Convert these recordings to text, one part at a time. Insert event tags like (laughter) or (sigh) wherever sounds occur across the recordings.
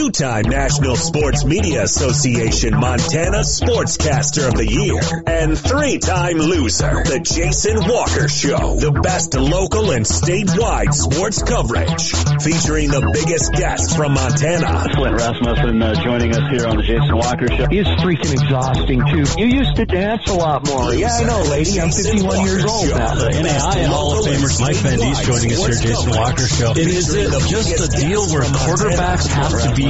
Two-time National Sports Media Association Montana Sportscaster of the Year and three-time loser, the Jason Walker Show. The best local and statewide sports coverage featuring the biggest guests from Montana. Flint Rasmussen uh, joining us here on the Jason Walker Show. He's freaking exhausting too. You used to dance a lot more. Yeah, I know, lady. I'm 51 years old now. The NAI Hall of Famers Mike Van Diest's joining us here, Jason Walker Show. And is it just a deal where quarterbacks have to be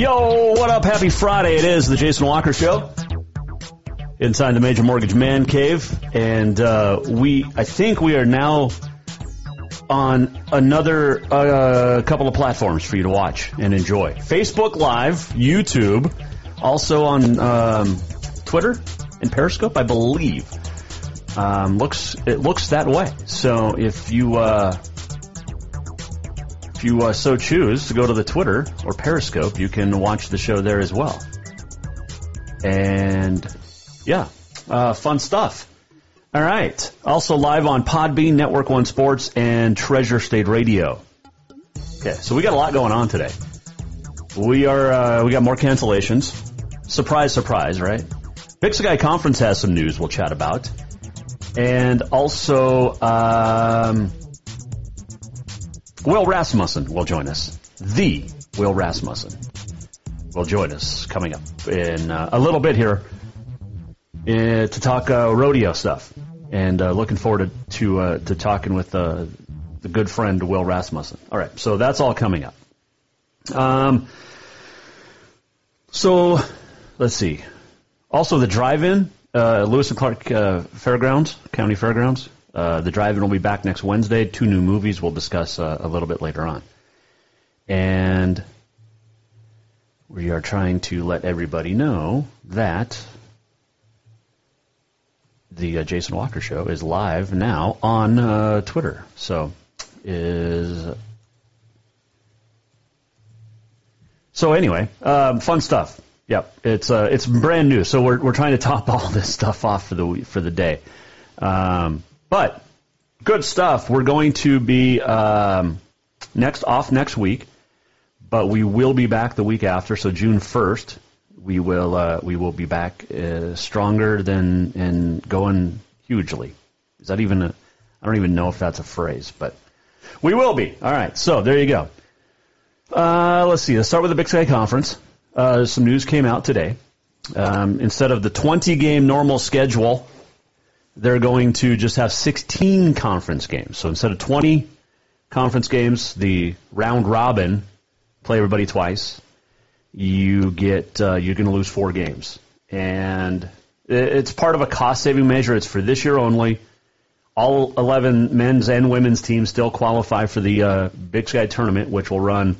Yo, what up? Happy Friday. It is the Jason Walker Show inside the Major Mortgage Man Cave. And uh, we, I think we are now on another uh, couple of platforms for you to watch and enjoy Facebook Live, YouTube, also on um, Twitter and Periscope, I believe. Um, looks it looks that way. So if you uh, if you uh, so choose to go to the Twitter or Periscope, you can watch the show there as well. And yeah, uh, fun stuff. All right. Also live on Podbean, Network One Sports, and Treasure State Radio. Okay, so we got a lot going on today. We are uh, we got more cancellations. Surprise, surprise, right? Sky Conference has some news we'll chat about, and also um, Will Rasmussen will join us. The Will Rasmussen will join us coming up in uh, a little bit here uh, to talk uh, rodeo stuff, and uh, looking forward to to, uh, to talking with uh, the good friend Will Rasmussen. All right, so that's all coming up. Um, so let's see. Also, the drive-in, Lewis and Clark Fairgrounds, County Fairgrounds. Uh, the drive-in will be back next Wednesday. Two new movies we'll discuss uh, a little bit later on, and we are trying to let everybody know that the uh, Jason Walker Show is live now on uh, Twitter. So is so anyway, um, fun stuff. Yep, it's uh, it's brand new. So we're we're trying to top (laughs) all this stuff off for the for the day. Um, but good stuff. We're going to be um, next off next week, but we will be back the week after. So June first, we will uh, we will be back uh, stronger than and going hugely. Is that even a? I don't even know if that's a phrase, but we will be. All right. So there you go. Uh, let's see. Let's start with the Big Sky Conference. Uh, some news came out today. Um, instead of the 20 game normal schedule, they're going to just have 16 conference games. So instead of 20 conference games, the round robin, play everybody twice, you get uh, you're going to lose four games, and it's part of a cost saving measure. It's for this year only. All 11 men's and women's teams still qualify for the uh, Big Sky tournament, which will run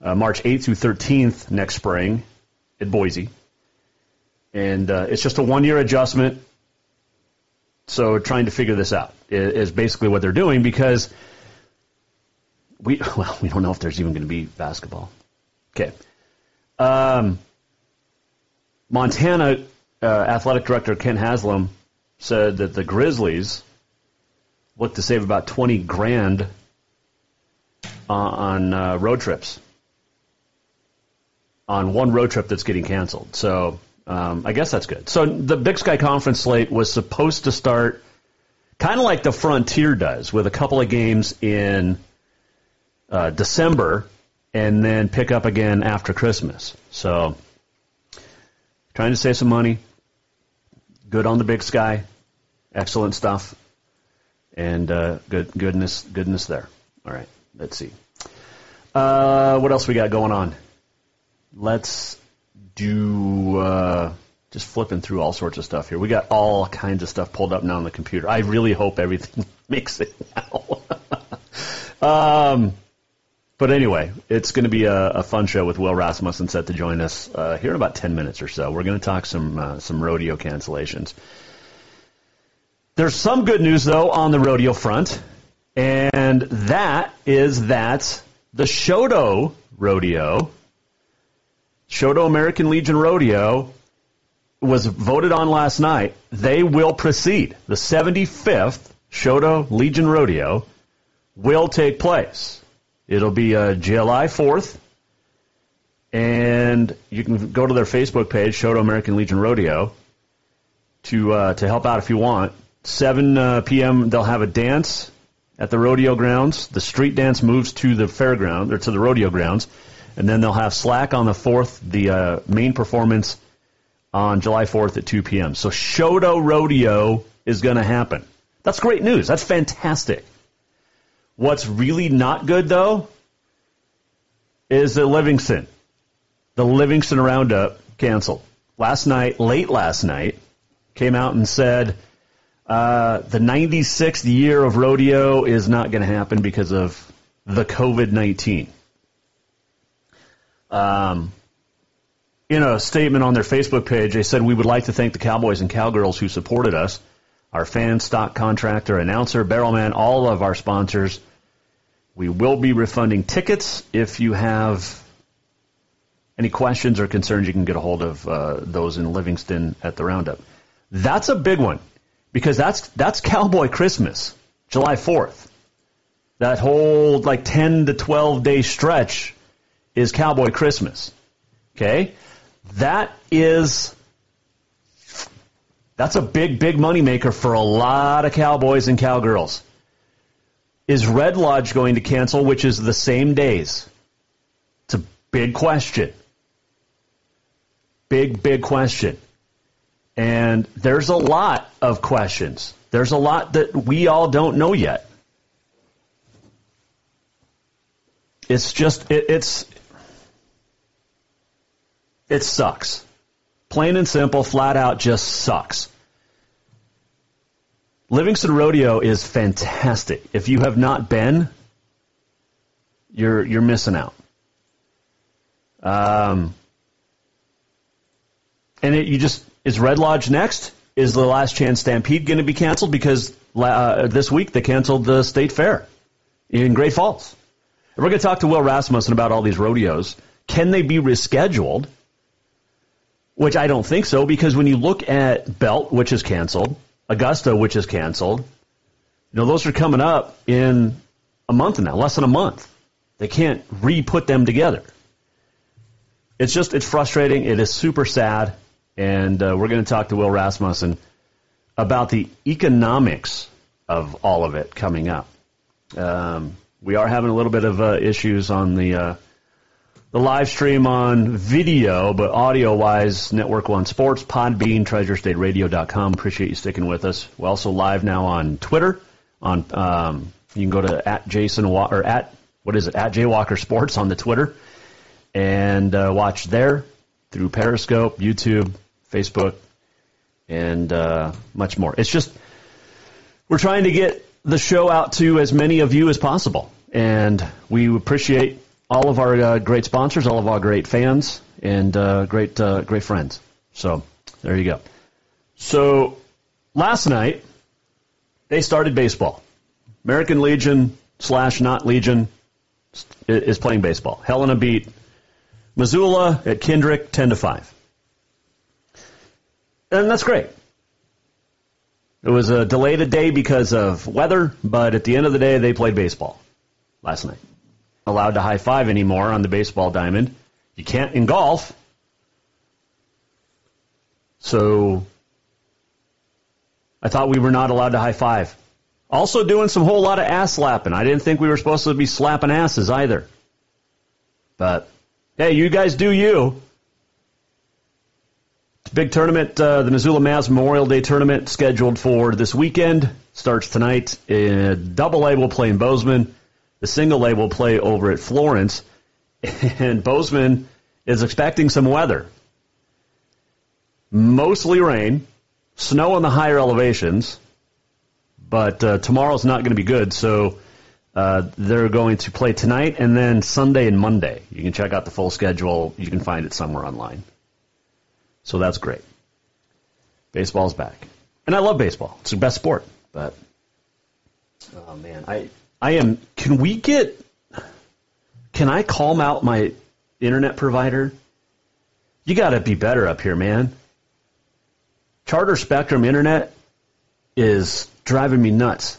uh, March 8th through 13th next spring at Boise. And uh, it's just a one year adjustment. So trying to figure this out is basically what they're doing because we (laughs) well we don't know if there's even going to be basketball. Okay. Um, Montana uh, athletic director Kent Haslam said that the Grizzlies look to save about 20 grand on uh, road trips. On one road trip that's getting canceled. So um, I guess that's good. So the Big Sky Conference slate was supposed to start kind of like the Frontier does, with a couple of games in uh, December and then pick up again after Christmas. So trying to save some money. Good on the Big Sky. Excellent stuff. And uh, good goodness goodness there. All right, let's see. Uh, what else we got going on? Let's do uh, just flipping through all sorts of stuff here. We got all kinds of stuff pulled up now on the computer. I really hope everything (laughs) makes it now. (laughs) um, but anyway, it's going to be a, a, fun show with Will Rasmussen set to join us uh, here in about 10 minutes or so. We're going to talk some uh, some rodeo cancellations. There's some good news though on the rodeo front, and that is that the Choteau Rodeo, Choteau American Legion Rodeo, was voted on last night. They will proceed. The 75th Choteau Legion Rodeo will take place. It'll be uh, July 4th, and you can go to their Facebook page, Choteau American Legion Rodeo, to uh, to help out if you want. 7 uh, p.m. They'll have a dance at the rodeo grounds. The street dance moves to the fairground or to the rodeo grounds, and then they'll have slack on the fourth. The uh, main performance on July 4th at 2 p.m. So Choteau Rodeo is going to happen. That's great news. That's fantastic. What's really not good though is the Livingston. The Livingston Roundup canceled last night. Late last night, came out and said uh, the 96th year of rodeo is not going to happen because of the COVID 19. Um, in a statement on their Facebook page, they said, We would like to thank the Cowboys and Cowgirls who supported us, our fans, stock contractor, announcer, barrelman, all of our sponsors. We will be refunding tickets. If you have any questions or concerns, you can get a hold of uh, those in Livingston at the Roundup. That's a big one because that's that's Cowboy Christmas, July 4th. That whole like 10 to 12 day stretch is Cowboy Christmas. Okay? That is that's a big big money maker for a lot of cowboys and cowgirls. Is Red Lodge going to cancel which is the same days? It's a big question. Big big question. And there's a lot of questions. There's a lot that we all don't know yet. It's just, it, it's, it sucks. Plain and simple, flat out, just sucks. Livingston Rodeo is fantastic. If you have not been, you're you're missing out. Um, and it, you just is Red Lodge next? Is the Last Chance Stampede going to be canceled because uh, this week they canceled the State Fair in Great Falls? And we're going to talk to Will Rasmussen about all these rodeos. Can they be rescheduled? Which I don't think so because when you look at Belt, which is canceled, Augusta, which is canceled, you know those are coming up in a month now, less than a month. They can't re-put them together. It's just it's frustrating. It is super sad and uh, we're going to talk to Will Rasmussen about the economics of all of it coming up. Um, we are having a little bit of uh, issues on the uh, the live stream on video, but audio wise, Network One Sports, Podbean, TreasureStateRadio.com. Appreciate you sticking with us. We're also live now on Twitter. On um, you can go to at Jason or at what is it at Jay Walker Sports on the Twitter and uh, watch there through Periscope, YouTube, Facebook, and uh, much more. It's just we're trying to get the show out to as many of you as possible, and we appreciate all of our uh, great sponsors, all of our great fans, and uh, great uh, great friends. So there you go. So last night they started baseball. American Legion slash not Legion is playing baseball. Helena beat Missoula at Kindrick ten to five. And that's great. It was a delayed a day because of weather, but at the end of the day, they played baseball last night. Allowed to high five anymore on the baseball diamond. You can't in golf. So I thought we were not allowed to high five. Also doing some whole lot of ass slapping. I didn't think we were supposed to be slapping asses either. But hey, you guys do you. Big tournament, uh, the Missoula Mavs Memorial Day tournament scheduled for this weekend. Starts tonight. Uh, double A will play in Bozeman. The single A will play over at Florence. And Bozeman is expecting some weather. mostly rain, snow on the higher elevations, but uh, tomorrow's not going to be good. So uh, they're going to play tonight and then Sunday and Monday. You can check out the full schedule. You can find it somewhere online. So that's great. Baseball's back, and I love baseball. It's the best sport. But oh man, I I am. Can we get? Can I calm out my internet provider? You got to be better up here, man. Charter Spectrum Internet is driving me nuts.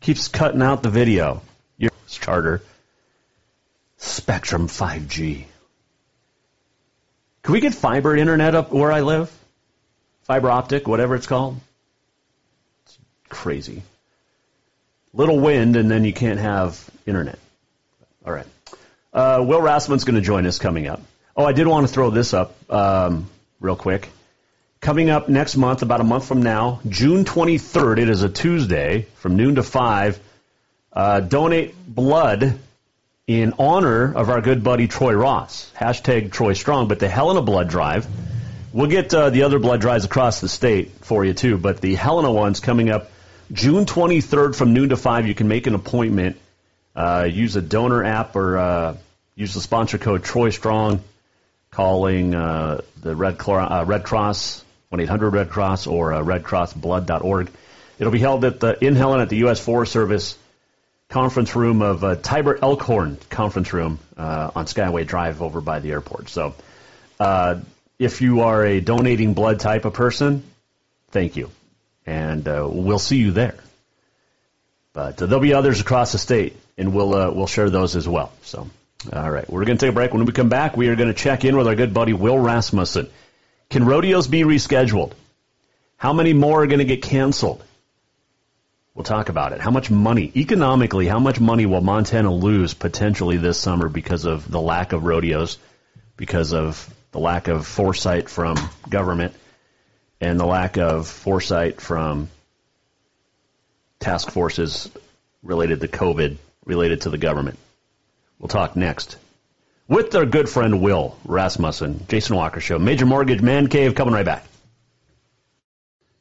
Keeps cutting out the video. Your Charter Spectrum 5G. Can we get fiber internet up where I live? Fiber optic, whatever it's called. It's crazy. Little wind, and then you can't have internet. All right. Uh, Will Rasmussen's going to join us coming up. Oh, I did want to throw this up um, real quick. Coming up next month, about a month from now, June 23rd, it is a Tuesday from noon to 5. Uh, donate blood in honor of our good buddy Troy Ross. Hashtag Troy Strong. But the Helena Blood Drive, we'll get uh, the other blood drives across the state for you too. But the Helena one's coming up June 23rd from noon to 5. You can make an appointment. Uh, use a donor app or uh, use the sponsor code Troy Strong calling uh, the Red, uh, Red Cross 1-800 Red Cross or uh, redcrossblood.org. It'll be held at the, in Helen at the U.S. Forest Service conference room of uh, Tiber Elkhorn conference room uh, on Skyway Drive over by the airport. So, uh, if you are a donating blood type of person, thank you, and uh, we'll see you there. But uh, there'll be others across the state, and we'll uh, we'll share those as well. So, all right, we're going to take a break. When we come back, we are going to check in with our good buddy Will Rasmussen. Can rodeos be rescheduled? How many more are going to get canceled? We'll talk about it. How much money, economically, how much money will Montana lose potentially this summer because of the lack of rodeos, because of the lack of foresight from government, and the lack of foresight from task forces related to COVID, related to the government? We'll talk next with our good friend Will Rasmussen, Jason Walker Show, Major Mortgage Man Cave, coming right back.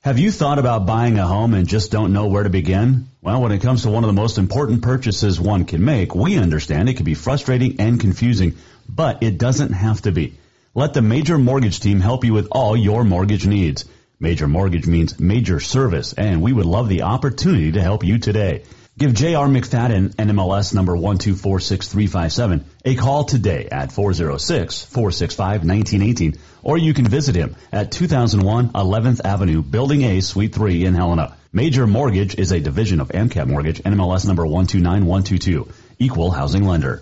Have you thought about buying a home and just don't know where to begin? Well, when it comes to one of the most important purchases one can make, we understand it can be frustrating and confusing, but it doesn't have to be. Let the Major Mortgage team help you with all your mortgage needs. Major Mortgage means major service, and we would love the opportunity to help you today. Give J.R. McFadden, NMLS number 1246357, a call today at 406-465-1918, or you can visit him at 2001 11th Avenue, Building A, Suite 3 in Helena. Major Mortgage is a division of AMCAP Mortgage, NMLS number 129122, equal housing lender.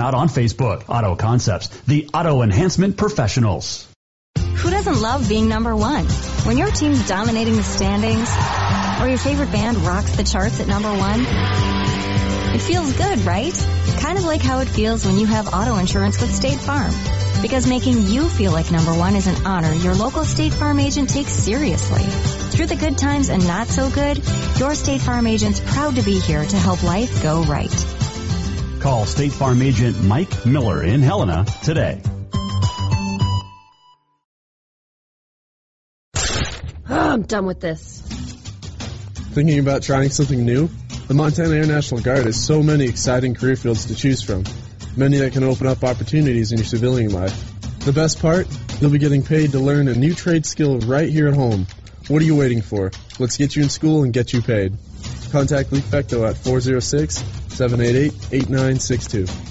out on Facebook. Auto Concepts, the auto enhancement professionals. Who doesn't love being number one? When your team's dominating the standings, or your favorite band rocks the charts at number one, it feels good, right? Kind of like how it feels when you have auto insurance with State Farm. Because making you feel like number one is an honor your local State Farm agent takes seriously. Through the good times and not so good, your State Farm agent's proud to be here to help life go right. Call State Farm agent Mike Miller in Helena today. (gasps) I'm done with this. Thinking about trying something new? The Montana Air National Guard has so many exciting career fields to choose from, many that can open up opportunities in your civilian life. The best part? You'll be getting paid to learn a new trade skill right here at home. What are you waiting for? Let's get you in school and get you paid. Contact Lee Fecto at 406-788-8962.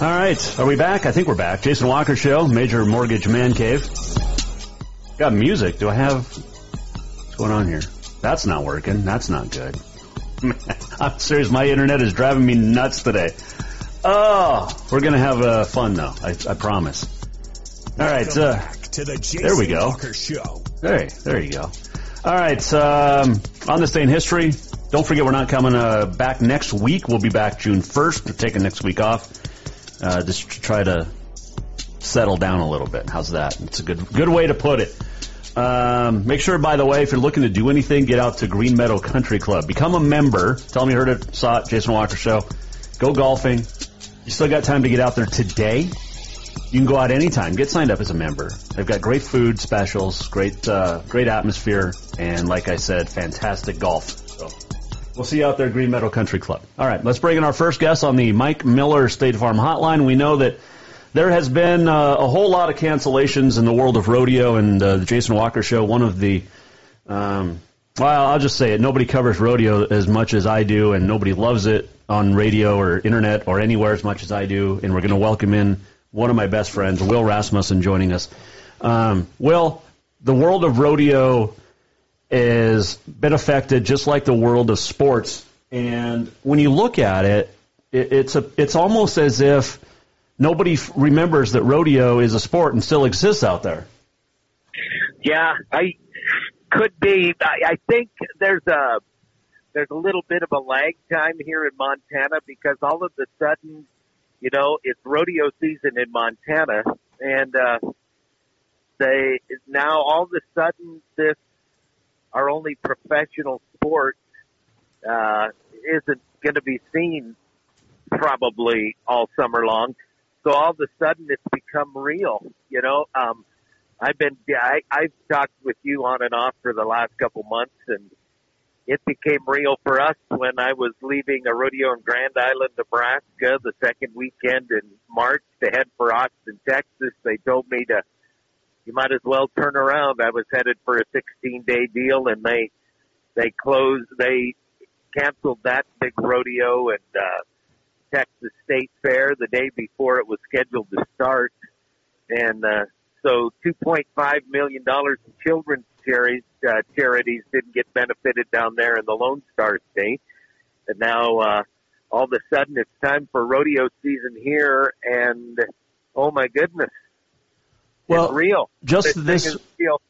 All right, are we back? I think we're back. Jason Walker Show, Major Mortgage Man Cave. Got music. Do I have? What's going on here? That's not working. That's not good. (laughs) I'm serious. My internet is driving me nuts today. Oh, we're gonna have uh, fun though. I, I promise. All right. Uh, to the Jason there we go. Walker Show. Hey, there you go. All right. Um, on this day in history, don't forget we're not coming uh, back next week. We'll be back June 1st. We're taking next week off. Uh, just to try to settle down a little bit. How's that? It's a good good way to put it. Um, make sure, by the way, if you're looking to do anything, get out to Green Meadow Country Club. Become a member. Tell them you heard it, saw it, Jason Walker Show. Go golfing. You still got time to get out there today. You can go out anytime. Get signed up as a member. They've got great food specials, great uh, great atmosphere, and like I said, fantastic golf. So we'll see you out there Green Meadow Country Club. All right, let's bring in our first guest on the Mike Miller State Farm Hotline. We know that there has been uh, a whole lot of cancellations in the world of rodeo and uh, the Jason Walker Show. One of the um, well, I'll just say it. Nobody covers rodeo as much as I do, and nobody loves it on radio or internet or anywhere as much as I do. And we're going to welcome in one of my best friends, Will Rasmussen, joining us. Um, Will, the world of rodeo has been affected just like the world of sports. And when you look at it, it it's a it's almost as if nobody f- remembers that rodeo is a sport and still exists out there. Yeah, I could be. I, I think there's a there's a little bit of a lag time here in Montana because all of a sudden, you know, it's rodeo season in Montana, and uh, they now all of a sudden this our only professional sport uh, isn't going to be seen probably all summer long. So all of a sudden it's become real, you know. Um, I've been, I, I've talked with you on and off for the last couple months and it became real for us when I was leaving a rodeo in Grand Island, Nebraska, the second weekend in March to head for Austin, Texas. They told me to, you might as well turn around. I was headed for a 16 day deal and they, they closed, they canceled that big rodeo and, uh, Texas State Fair the day before it was scheduled to start. And, uh, so $2.5 million in children's charities, uh, charities didn't get benefited down there in the Lone Star State. And now, uh, all of a sudden it's time for rodeo season here and oh my goodness. Well, it's real. just This this- real.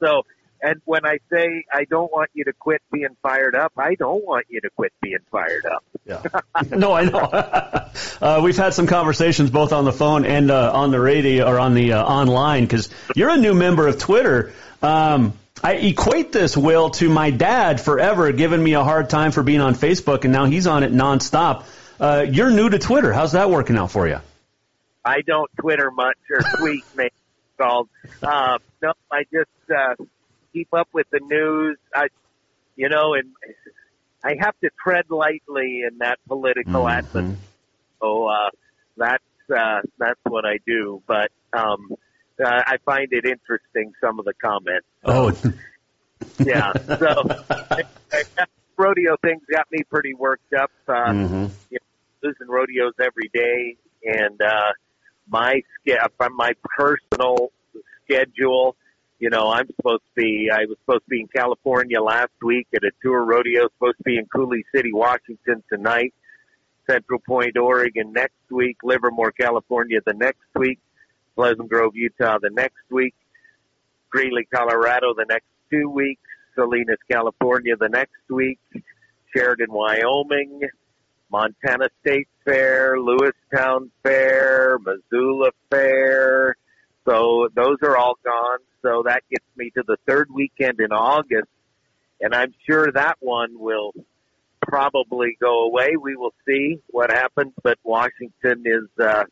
So, and when I say I don't want you to quit being fired up, I don't want you to quit being fired up. Yeah. (laughs) no, I know. (laughs) uh, we've had some conversations both on the phone and uh, on the radio or on the uh, online because you're a new member of Twitter. Um, I equate this, Will, to my dad forever giving me a hard time for being on Facebook, and now he's on it nonstop. Uh, you're new to Twitter. How's that working out for you? I don't Twitter much or (laughs) tweet, maybe it's called. Uh, no, I just uh, keep up with the news. I, you know, and I have to tread lightly in that political atmosphere. So uh, that's uh, that's what I do. But um, uh, I find it interesting some of the comments. Oh, Yeah. So (laughs) rodeo things got me pretty worked up. Uh, Mhm. you know, losing rodeos every day, and uh, my from my personal schedule. You know, I'm supposed to be. I was supposed to be in California last week at a tour rodeo. Supposed to be in Coulee City, Washington tonight. Central Point, Oregon next week, Livermore, California the next week, Pleasant Grove, Utah the next week, Greeley, Colorado the next two weeks, Salinas, California the next week, Sheridan, Wyoming, Montana State Fair, Lewistown Fair, Missoula Fair. So those are all gone. So that gets me to the third weekend in August. And I'm sure that one will probably go away. We will see what happens, but Washington is uh,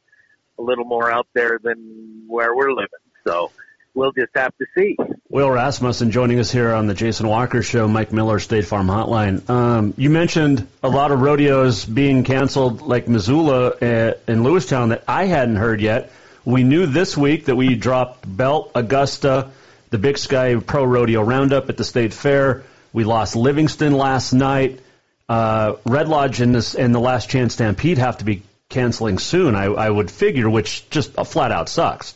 a little more out there than where we're living. So we'll just have to see. Will Rasmussen joining us here on the Jason Walker Show, Mike Miller, State Farm Hotline. Um, you mentioned a lot of rodeos being canceled, like Missoula uh, in Lewistown, that I hadn't heard yet. We knew this week that we dropped Belt, Augusta, the Big Sky Pro Rodeo Roundup at the State Fair. We lost Livingston last night. Uh, Red Lodge and, this, and the Last Chance Stampede have to be canceling soon, I, I would figure, which just flat out sucks.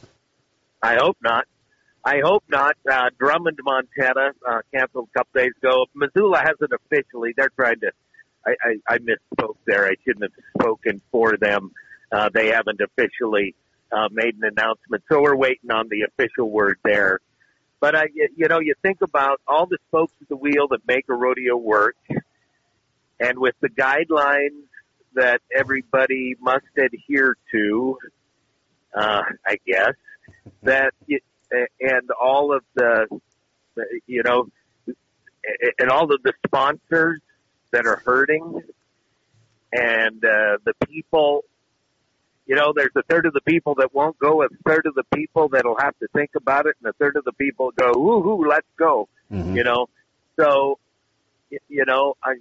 I hope not. I hope not. Uh, Drummond, Montana, uh, canceled a couple days ago. Missoula hasn't officially. They're trying to. I, I, I misspoke there. I shouldn't have spoken for them. Uh, they haven't officially uh, made an announcement, so we're waiting on the official word there. But I, you know, you think about all the spokes of the wheel that make a rodeo work, and with the guidelines that everybody must adhere to, uh, I guess that it, and all of the, you know, and all of the sponsors that are hurting and uh, the people you know, there's a third of the people that won't go, a third of the people that'll have to think about it, and a third of the people go, "Woohoo, let's go!" Mm-hmm. You know, so you know, I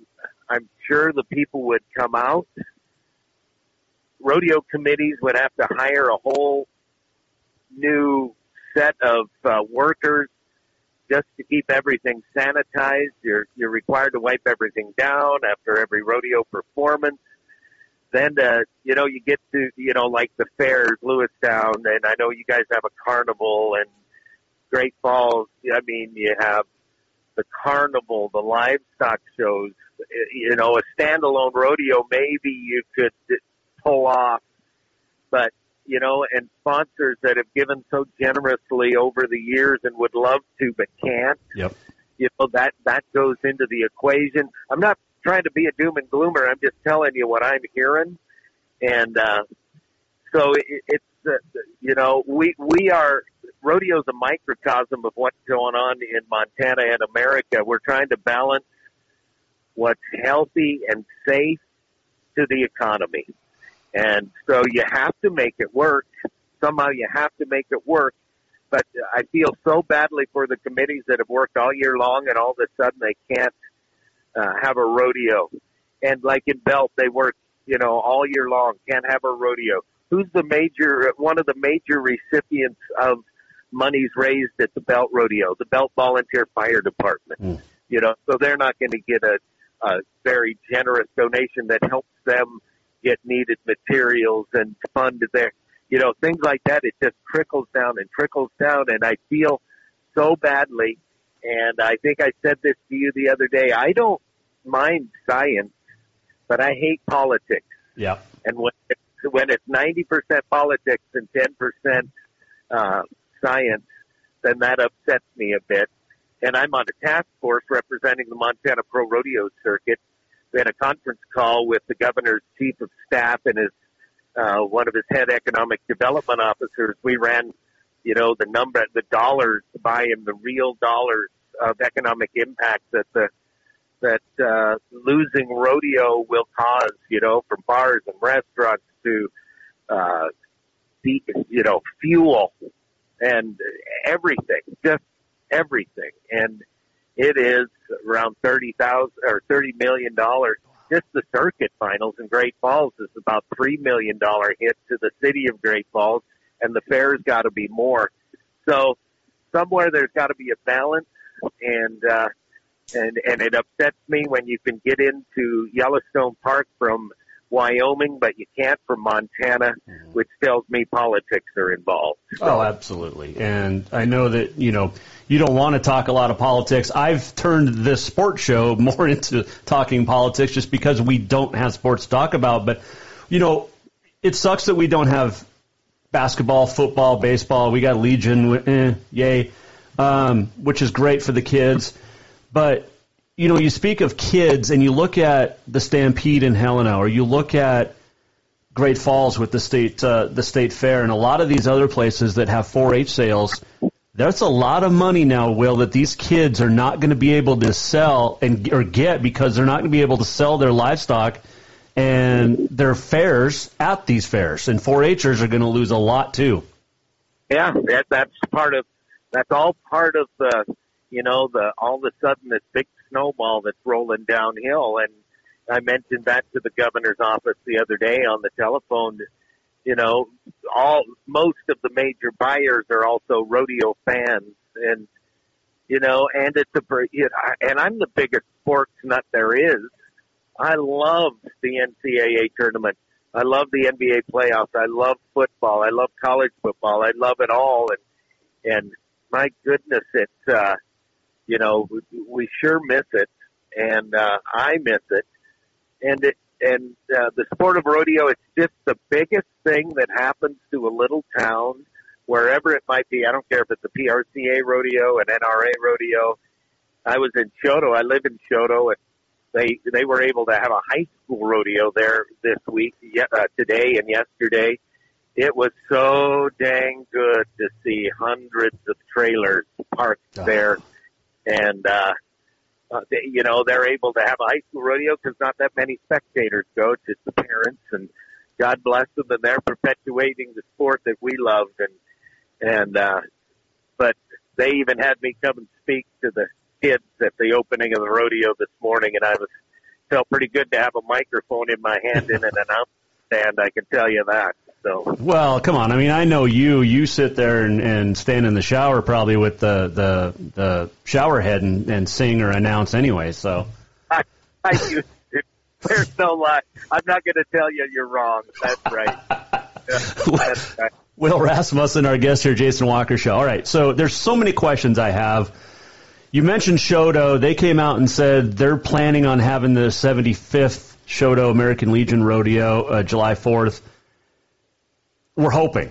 I'm sure the people would come out. Rodeo committees would have to hire a whole new set of uh, workers just to keep everything sanitized. You're you're required to wipe everything down after every rodeo performance then uh, you know you get to you know like the fairs, Lewistown, and I know you guys have a carnival and Great Falls. I mean, you have the carnival, the livestock shows. You know, a standalone rodeo maybe you could pull off, but you know, and sponsors that have given so generously over the years and would love to but can't. Yep. You know that that goes into the equation. I'm not trying to be a doom and gloomer. I'm just telling you what I'm hearing, and uh, so it, it's uh, you know we we are rodeo's a microcosm of what's going on in Montana and America. We're trying to balance what's healthy and safe to the economy, and so you have to make it work. Somehow you have to make it work. But I feel so badly for the committees that have worked all year long and all of a sudden they can't uh, have a rodeo. And like in Belt, they work, you know, all year long, can't have a rodeo. Who's the major, one of the major recipients of monies raised at the Belt Rodeo? The Belt Volunteer Fire Department. Mm. You know, so they're not going to get a, a very generous donation that helps them get needed materials and fund their, you know, things like that. It just trickles down and trickles down. And I feel so badly and I think I said this to you the other day. I don't mind science, but I hate politics. Yeah. And when it's, when it's 90% politics and 10% uh, science, then that upsets me a bit. And I'm on a task force representing the Montana Pro Rodeo Circuit. We had a conference call with the governor's chief of staff and his uh, one of his head economic development officers. We ran you know, the number, the dollars to buy him, the real dollars of economic impact that the that uh, losing rodeo will cause, you know, from bars and restaurants to, uh, you know, fuel and everything, just everything. And it is around thirty thousand or thirty million dollars. Just the circuit finals in Great Falls is about three million dollar hit to the city of Great Falls and the fair's got to be more. So somewhere there's got to be a balance, and uh, and and it upsets me when you can get into Yellowstone Park from Wyoming, but you can't from Montana, which tells me politics are involved. So. Oh, absolutely. And I know that, you know, you don't want to talk a lot of politics. I've turned this sports show (laughs) more into talking politics just because we don't have sports to talk about. But, you know, it sucks that we don't have basketball, football, baseball. We got Legion, eh, yay, um, which is great for the kids. But, you know, you speak of kids and you look at the Stampede in Helena or you look at Great Falls with the state uh, the state fair and a lot of these other places that have 4-H sales there's a lot of money now, Will, that these kids are not going to be able to sell and or get because they're not going to be able to sell their livestock and their fairs at these fairs. And 4-Hers are going to lose a lot too. Yeah, that, that's part of that's all part of the you know the all of a sudden this big snowball that's rolling downhill. And I mentioned that to the governor's office the other day on the telephone you know, all most of the major buyers are also rodeo fans, and you know, and it's a you know, and I'm the biggest sports nut there is. I love the NCAA tournament. I love the NBA playoffs. I love football. I love college football. I love it all, and and my goodness, it's uh, you know, we, sure miss it, and uh, I miss it, and it and uh, the sport of rodeo, it's just the biggest thing that happens to a little town, wherever it might be. I don't care if it's a PRCA rodeo, an NRA rodeo. I was in Choteau. I live in Choteau, and they they were able to have a high school rodeo there this week, uh, today and yesterday. It was so dang good to see hundreds of trailers parked there, and uh, uh, they, you know, they're able to have a high school rodeo because not that many spectators go. Just the parents, and God bless them, and they're perpetuating the sport that we loved. And and uh, but they even had me come and speak to the kids at the opening of the rodeo this morning, and I was felt pretty good to have a microphone in my hand in an (laughs) stand. I can tell you that. So well, come on. I mean, I know you. You sit there and, and stand in the shower probably with the the, the shower head and, and sing or announce anyway. So (laughs) I, I to. There's no lie. I'm not going to tell you you're wrong. That's right. (laughs) That's right. Will Rasmussen, our guest here, Jason Walker Show. All right, so there's so many questions I have. You mentioned Choteau. They came out and said they're planning on having the 75th Choteau American Legion Rodeo uh, July 4th we're hoping.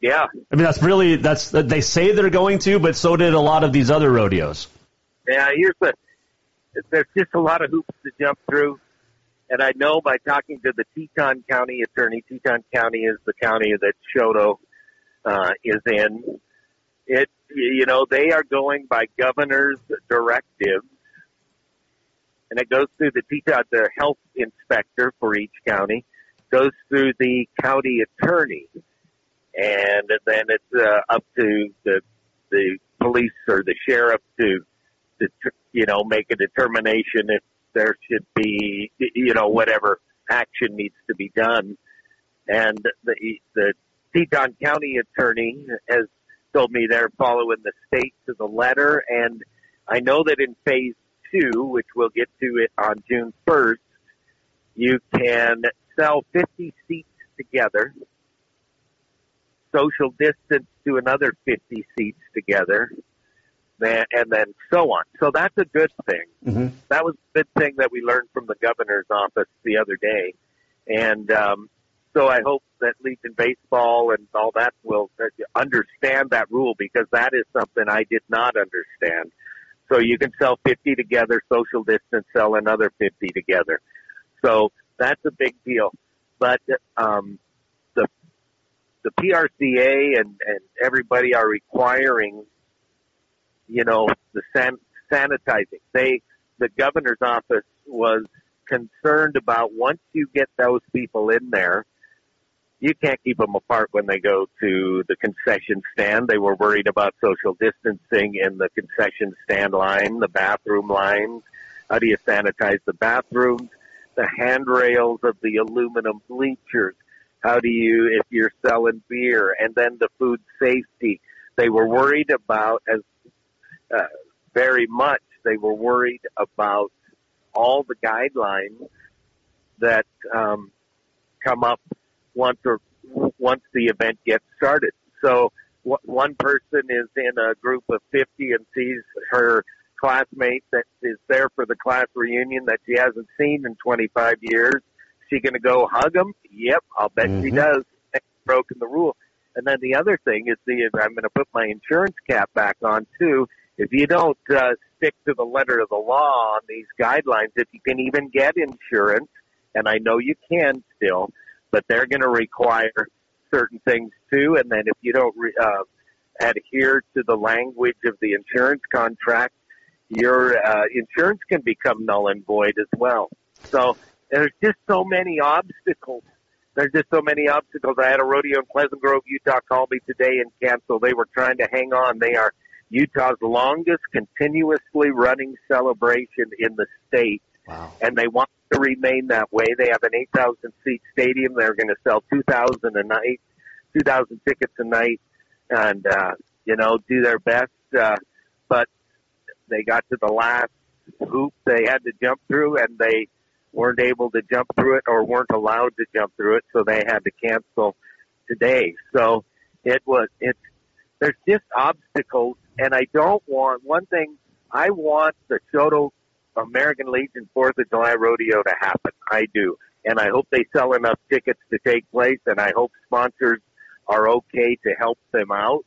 Yeah. I mean, that's really that's they say they're going to, but so did a lot of these other rodeos. Yeah, here's the there's just a lot of hoops to jump through, and I know by talking to the Teton County attorney, Teton County is the county that Choteau uh, is in. It you know they are going by governor's directives, and it goes through the Teton the health inspector for each county goes through the county attorney, and then it's uh, up to the the police or the sheriff to, to you know make a determination if there should be you know whatever action needs to be done. And the the Teton County attorney has told me they're following the state to the letter, and I know that in phase two, which we'll get to it on June first, you can sell 50 seats together, social distance to another 50 seats together, and then so on. So that's a good thing. Mm-hmm. That was a good thing that we learned from the governor's office the other day. And um, so I hope that Legion Baseball and all that will understand that rule because that is something I did not understand. So you can sell 50 together, social distance, sell another 50 together. So that's a big deal. But um, the the PRCA and, and everybody are requiring, you know, the san- sanitizing. They the governor's office was concerned about once you get those people in there, you can't keep them apart when they go to the concession stand. They were worried about social distancing in the concession stand line, the bathroom lines. How do you sanitize the bathrooms? the handrails of the aluminum bleachers? How do you, if you're selling beer, and then the food safety? They were worried about as uh, very much. They were worried about all the guidelines that um, come up once or once the event gets started. So one person is in a group of 50 and sees her classmate that is there for the class reunion that she hasn't seen in 25 years. She going to go hug him? Yep, I'll bet she Mm-hmm. does. Broken the rule. And then the other thing is the I'm going to put my insurance cap back on too. If you don't uh, stick to the letter of the law on these guidelines, if you can even get insurance, and I know you can still, but they're going to require certain things too. And then if you don't re, uh, adhere to the language of the insurance contract, your uh, insurance can become null and void as well. So there's just so many obstacles. There's just so many obstacles. I had a rodeo in Pleasant Grove, Utah, call me today and cancel. They were trying to hang on. They are Utah's longest continuously running celebration in the state. And they want to remain that way. They have an 8,000 seat stadium. They're going to sell 2,000 a night, 2,000 tickets a night and, uh, you know, do their best. Uh, but they got to the last hoop they had to jump through and they weren't able to jump through it or weren't allowed to jump through it. So they had to cancel today. So it was, it's, there's just obstacles and I don't want one thing. I want the Choteau American Legion Fourth of July rodeo to happen. I do, and I hope they sell enough tickets to take place, and I hope sponsors are okay to help them out.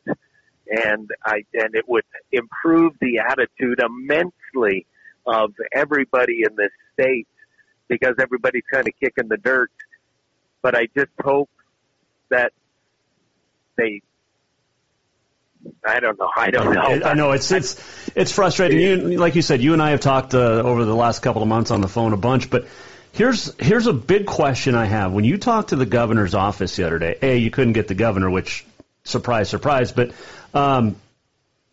And I and it would improve the attitude immensely of everybody in this state because everybody's kind of kicking the dirt. But I just hope that they I don't know. I don't know. I know it's it's it's frustrating. You, like you said, you and I have talked uh, over the last couple of months on the phone a bunch. But here's here's a big question I have. When you talked to the governor's office the other day, a you couldn't get the governor, which surprise, surprise. But um,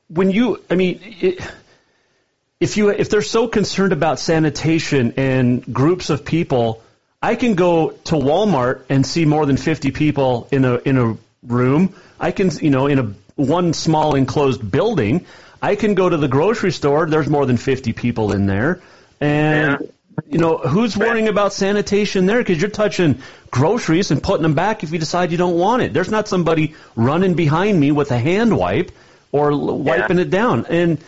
when you, I mean. It, if you if they're so concerned about sanitation and groups of people, I can go to Walmart and see more than 50 people in a in a room. I can you know in a one small enclosed building. I can go to the grocery store. There's more than 50 people in there, and you know who's worrying about sanitation there? Because you're touching groceries and putting them back if you decide you don't want it. There's not somebody running behind me with a hand wipe or wiping it down. And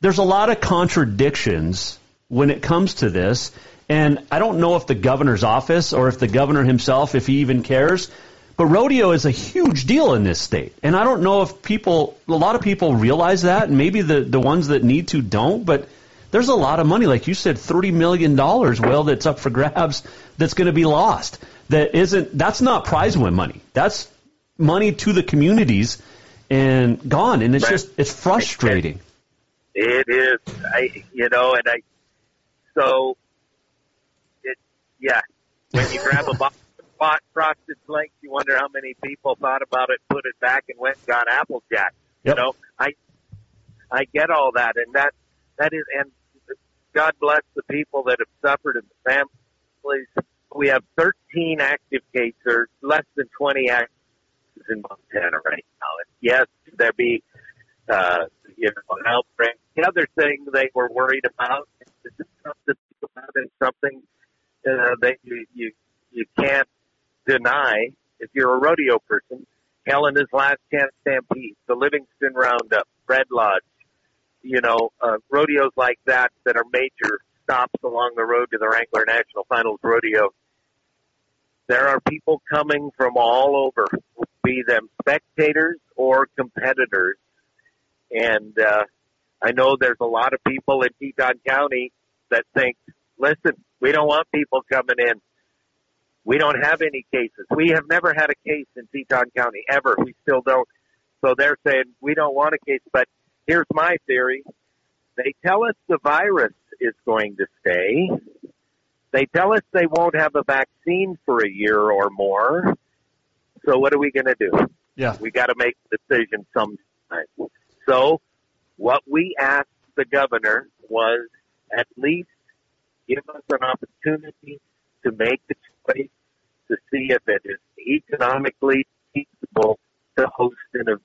there's a lot of contradictions when it comes to this. And I don't know if the governor's office or if the governor himself, if he even cares. But rodeo is a huge deal in this state. And I don't know if people, a lot of people realize that, and maybe the, the ones that need to don't, but there's a lot of money. Like you said, $30 million, well, that's up for grabs that's going to be lost. That isn't, that's not prize win money. That's money to the communities and gone. And it's Right. just, it's frustrating. It is, I you know, and I so it yeah. When you grab a box of hot frosted flakes, you wonder how many people thought about it, put it back, and went and got Applejack. Yep. You know, I I get all that, and that that is, and God bless the people that have suffered and the families. We have 13 active cases, or less than 20 active cases in Montana right now. And yes, there be uh, you know, an outbreak. The other thing they were worried about is something uh, that you, you you can't deny if you're a rodeo person. Helena's Last Chance Stampede, the Livingston Roundup, Red Lodge, you know, uh, rodeos like that that are major stops along the road to the Wrangler National Finals Rodeo. There are people coming from all over, be them spectators or competitors. And uh, I know there's a lot of people in Teton County that think, listen, we don't want people coming in. We don't have any cases. We have never had a case in Teton County ever. We still don't. So they're saying we don't want a case. But here's my theory. They tell us the virus is going to stay. They tell us they won't have a vaccine for a year or more. So what are we going to do? Yeah. We got to make a decision sometime. So what we asked the governor was at least give us an opportunity to make the if it is economically feasible to host an event.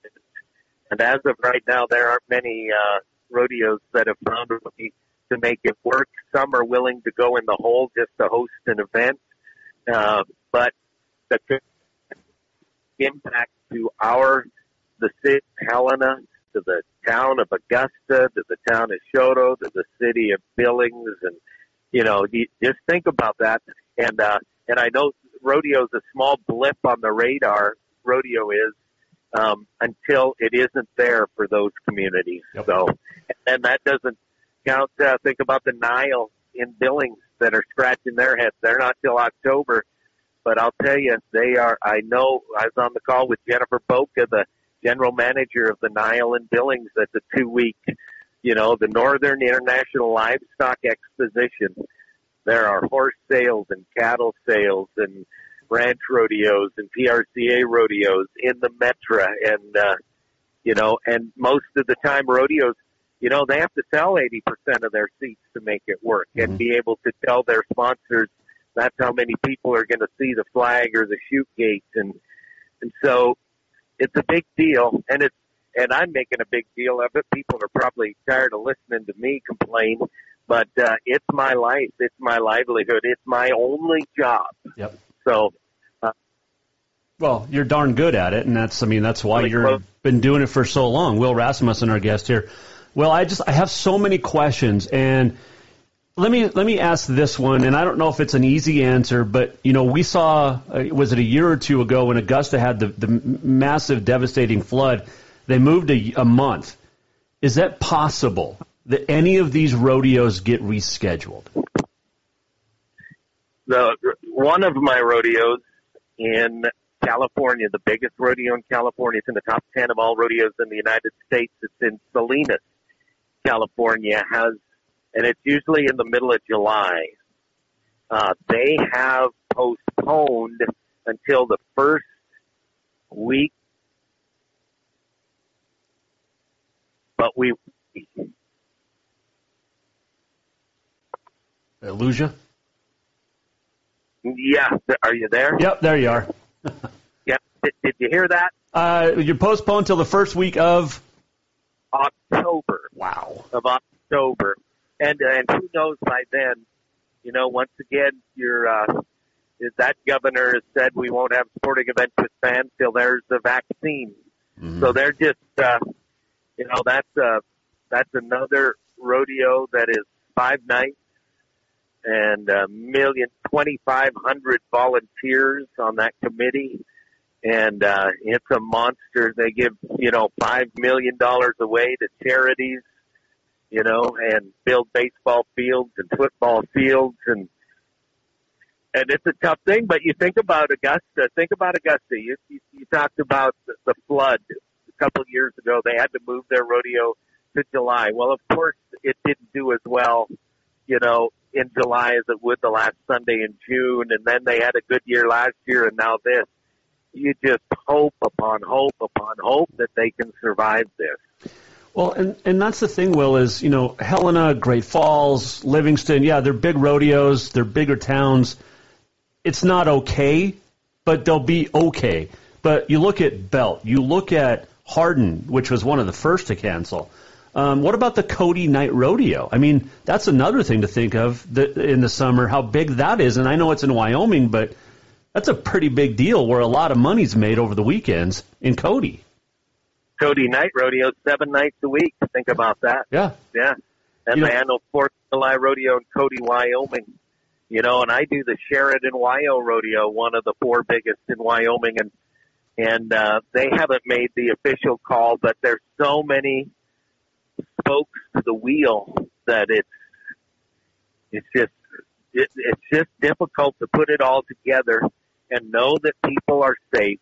And as of right now, there aren't many uh, rodeos that have found a way to make it work. Some are willing to go in the hole just to host an event, uh, but the impact to our the city of Helena to the town of Augusta to the town of Choteau to the city of Billings and you know just think about that and uh and I know rodeo's a small blip on the radar rodeo is um until it isn't there for those communities so. And that doesn't count uh, think about the Nile in Billings that are scratching their heads. They're not till October but I'll tell you they are I know I was on the call with Jennifer Boca the general manager of the Nile and Billings at the two week, you know, the Northern International Livestock Exposition. There are horse sales and cattle sales and ranch rodeos and PRCA rodeos in the Metra and, uh, you know, and most of the time rodeos, you know, they have to sell 80% of their seats to make it work and be able to tell their sponsors that's how many people are going to see the flag or the shoot gate and, and so it's a big deal, and it's and I'm making a big deal of it. People are probably tired of listening to me complain, but uh, it's my life, it's my livelihood, it's my only job. Yep. So, uh, Well, you're darn good at it, and that's I mean that's why Really you've been doing it for so long. Will Rasmussen, our guest here. Well, I just I have so many questions, and let me let me ask this one, and I don't know if it's an easy answer, but you know we saw uh, was it a year or two ago when Augusta had the the massive devastating flood. They moved a, a month. Is that possible that any of these rodeos get rescheduled? the one of my rodeos in California, the biggest rodeo in California, it's in the top ten of all rodeos in the United States. It's in Salinas, California. Has and it's usually in the middle of July. Uh, they have postponed until the first week, but we Uh, lose you? yeah. Are you there? Yep, there you are. (laughs) Yep. Did, did you hear that? Uh, you're postponed till the first week of October. Wow. Of October. And and who knows by then, you know, once again your uh that governor has said we won't have sporting events with fans till there's a vaccine. So they're just uh you know, that's uh that's another rodeo that is five nights and a million twenty five hundred volunteers on that committee and uh it's a monster. They give, you know, five million dollars away to charities, you know, and build baseball fields and football fields and and it's a tough thing, but you think about Augusta. Think about Augusta. You you, you talked about the, the flood a couple of years ago. They had to move their rodeo to July. Well, of course, it didn't do as well, you know, in July as it would the last Sunday in June. And then they had a good year last year, and now this. You just hope upon hope upon hope that they can survive this. Well, and and that's the thing, Will, is you know Helena, Great Falls, Livingston, yeah, they're big rodeos, they're bigger towns. It's not okay, but they'll be okay. But you look at Belt, you look at Hardin, which was one of the first to cancel. Um, what about the Cody Night Rodeo? I mean, that's another thing to think of the, in the summer, how big that is. And I know it's in Wyoming, but that's a pretty big deal where a lot of money's made over the weekends in Cody. Cody Night Rodeo, seven nights a week. Think about that. Yeah. Yeah. And You know- the annual Fourth of July Rodeo in Cody, Wyoming. You know, and I do the Sheridan Wyo Rodeo, one of the four biggest in Wyoming, and and uh, they haven't made the official call, but there's so many spokes to the wheel that it's it's just it, it's just difficult to put it all together and know that people are safe.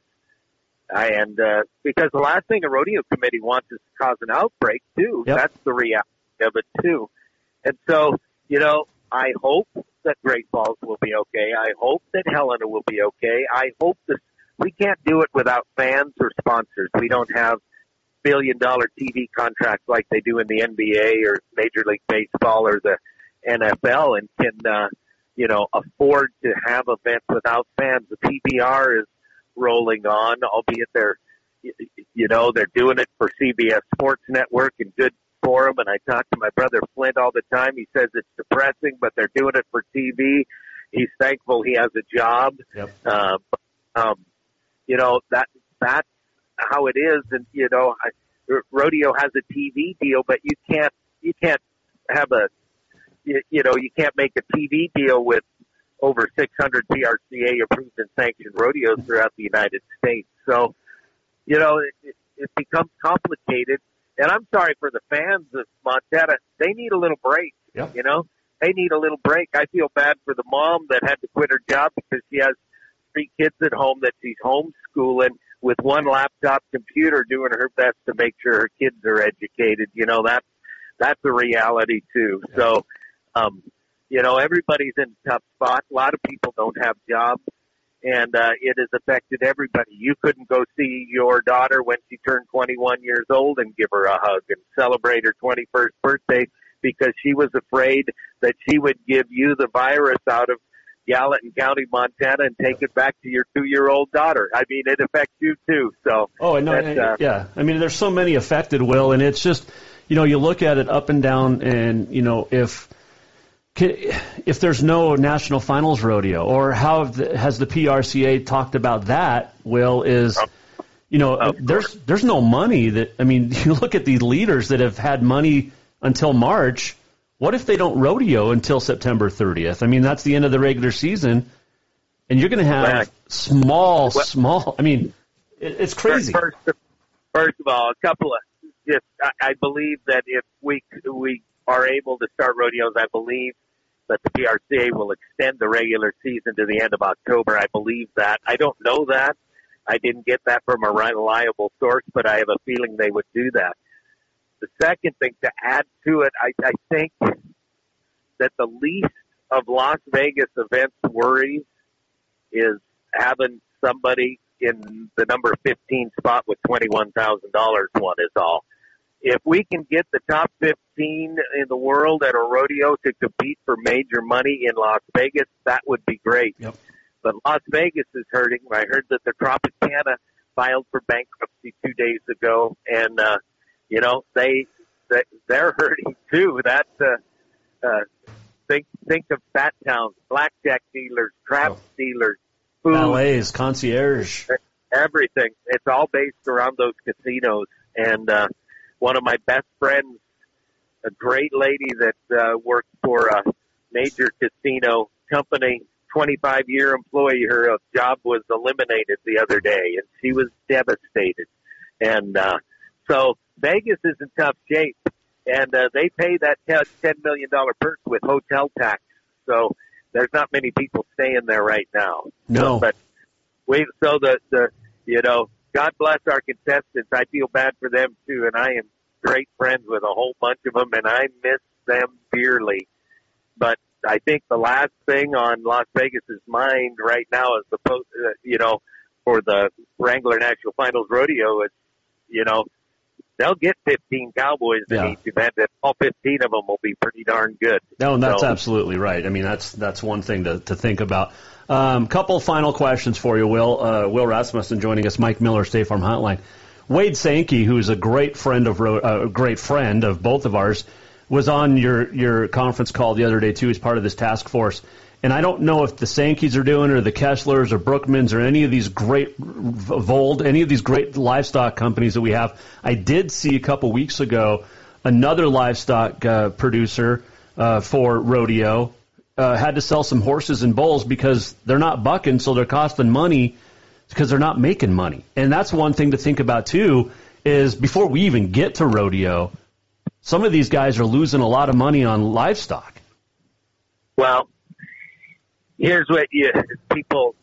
And uh, because the last thing a rodeo committee wants is to cause an outbreak too. Yep. That's the reality of it too. And so, you know, I hope that Great Falls will be okay. I hope that Helena will be okay. I hope that we can't do it without fans or sponsors. We don't have billion dollar TV contracts like they do in the NBA or Major League Baseball or the NFL and can, uh, you know, afford to have events without fans. The PBR is rolling on, albeit they're, you know, they're doing it for CBS Sports Network and good for them. And I talk to my brother Flint all the time. He says it's depressing, but they're doing it for TV. He's thankful he has a job. Yep. Uh, but, um, you know that that's how it is, and you know, I, rodeo has a TV deal, but you can't you can't have a you, you know you can't make a TV deal with over 600 PRCA approved and sanctioned rodeos throughout the United States. So, you know, it, it, it becomes complicated. And I'm sorry for the fans of Montana. They need a little break. Yep. You know, they need a little break. I feel bad for the mom that had to quit her job because she has three kids at home that she's homeschooling with one laptop computer doing her best to make sure her kids are educated. You know, that's, that's a reality too. So, um, you know, everybody's in a tough spot. A lot of people don't have jobs and uh, it has affected everybody. You couldn't go see your daughter when she turned 21 years old and give her a hug and celebrate her 21st birthday because she was afraid that she would give you the virus out of Gallatin County, Montana, and take it back to your two-year-old daughter. I mean, it affects you too. So, oh, no, that's, uh, yeah. I mean, there's so many affected, Will, and it's just, you know, you look at it up and down, and you know, if if there's no national finals rodeo, or how has the PRCA talked about that? Will is, you know, there's there's no money that I mean, (laughs) you look at these leaders that have had money until March. What if they don't rodeo until September 30th? I mean, that's the end of the regular season, and you're going to have small, small. I mean, it, it's crazy. First, first of all, a couple of just I, I believe that if we we are able to start rodeos, I believe that the PRCA will extend the regular season to the end of October. I believe that. I don't know that. I didn't get that from a reliable source, but I have a feeling they would do that. The second thing to add to it, I, I think that the least of Las Vegas events worries is having somebody in the number 15 spot with $21,000 one is all if we can get the top 15 in the world at a rodeo to compete for major money in Las Vegas, that would be great. Yep. But Las Vegas is hurting. I heard that the Tropicana filed for bankruptcy two days ago, and uh, you know they, they they're hurting too. That uh, uh, think think of fat towns, blackjack dealers, trap Oh. dealers, food, Ballets, concierge. everything. It's all based around those casinos. And uh, one of my best friends, a great lady that uh, worked for a major casino company, 25 year employee, her job was eliminated the other day, and she was devastated. And uh, so Vegas is in tough shape, and uh, they pay that ten million dollar purse with hotel tax. So there's not many people staying there right now. No. but we so the the you know God bless our contestants. I feel bad for them too, and I am great friends with a whole bunch of them, and I miss them dearly. But I think the last thing on Las Vegas's mind right now is the post, uh, you know, for the Wrangler National Finals Rodeo. It's you know they'll get 15 Cowboys in Yeah. each event, and all 15 of them will be pretty darn good. No, and that's So- absolutely right. I mean, that's that's one thing to, to think about. Um, couple final questions for you, Will. Uh, Will Rasmussen joining us, Mike Miller, State Farm Hotline. Wade Sankey, who's a great friend of uh, great friend of both of ours, was on your your conference call the other day too. He's part of this task force. And I don't know if the Sankeys are doing or the Kesslers or Brookmans or any of these great Vold, any of these great livestock companies that we have. I did see a couple weeks ago another livestock uh, producer uh, for rodeo uh, had to sell some horses and bulls because they're not bucking, so they're costing money because they're not making money. And that's one thing to think about too. Is before we even get to rodeo, some of these guys are losing a lot of money on livestock. Well, here's what you people,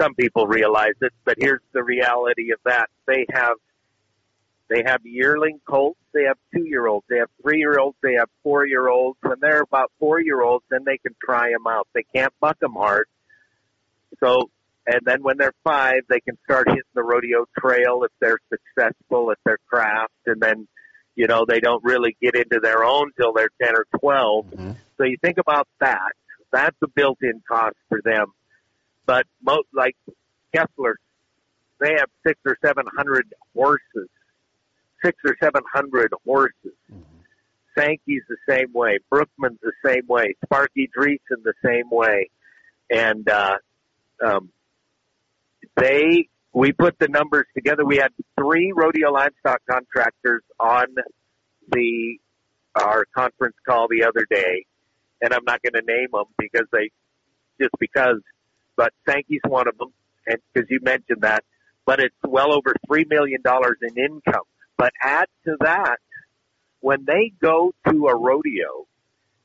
some people realize it, but here's the reality of that. They have, they have yearling colts, they have two year olds, they have three year olds, they have four year olds. When they're about four year olds, then they can try them out. They can't buck them hard. So, and then when they're five, they can start hitting the rodeo trail if they're successful at their craft, and then, you know, they don't really get into their own till they're 10 or 12. Mm-hmm. So you think about that. That's a built-in cost for them. But most, like Kessler, they have six or seven hundred horses. Six or seven hundred horses. Sankey's the same way. Brookman's the same way. Sparky Dreesen the same way. And uh, um, they we put the numbers together. We had three rodeo livestock contractors on the our conference call the other day, and I'm not going to name them because they just because, but Sankey's one of them, and because you mentioned that, but it's well over three million dollars in income. But add to that, when they go to a rodeo,